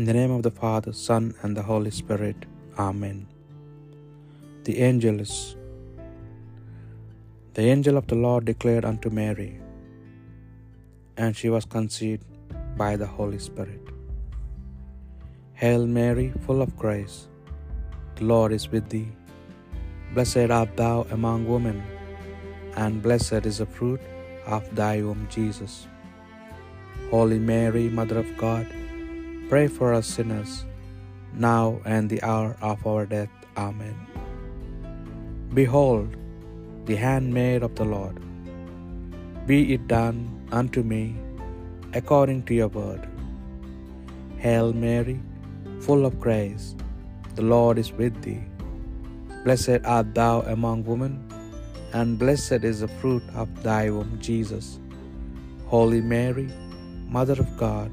In the name of the Father, Son, and the Holy Spirit. Amen. The Angelus. The angel of the Lord declared unto Mary, and she was conceived by the Holy Spirit. Hail Mary, full of grace, the Lord is with thee. Blessed art thou among women, and blessed is the fruit of thy womb, Jesus. Holy Mary, Mother of God, pray for us sinners, now and the hour of our death. Amen. Behold, the handmaid of the Lord. Be it done unto me according to your word. Hail Mary, full of grace, the Lord is with thee. Blessed art thou among women, and blessed is the fruit of thy womb, Jesus. Holy Mary, Mother of God,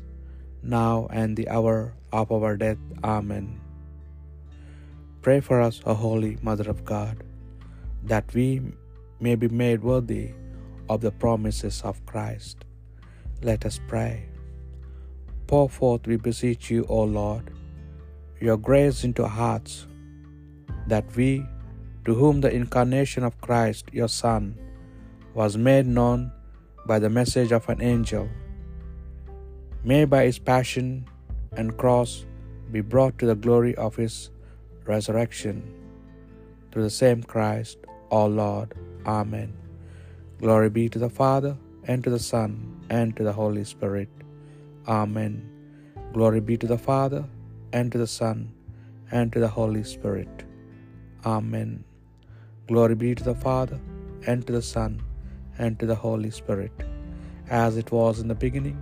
now and the hour of our death. Amen. Pray for us, O Holy Mother of God, that we may be made worthy of the promises of Christ. Let us pray. Pour forth, we beseech you, O Lord, your grace into our hearts, that we, to whom the incarnation of Christ, your Son, was made known by the message of an angel, may by his passion and cross be brought to the glory of his resurrection. Through the same Christ, our Lord. Amen. Glory be to the Father, and to the Son, and to the Holy Spirit. Amen. Glory be to the Father, and to the Son, and to the Holy Spirit. Amen. Glory be to the Father, and to the Son, and to the Holy Spirit, as it was in the beginning,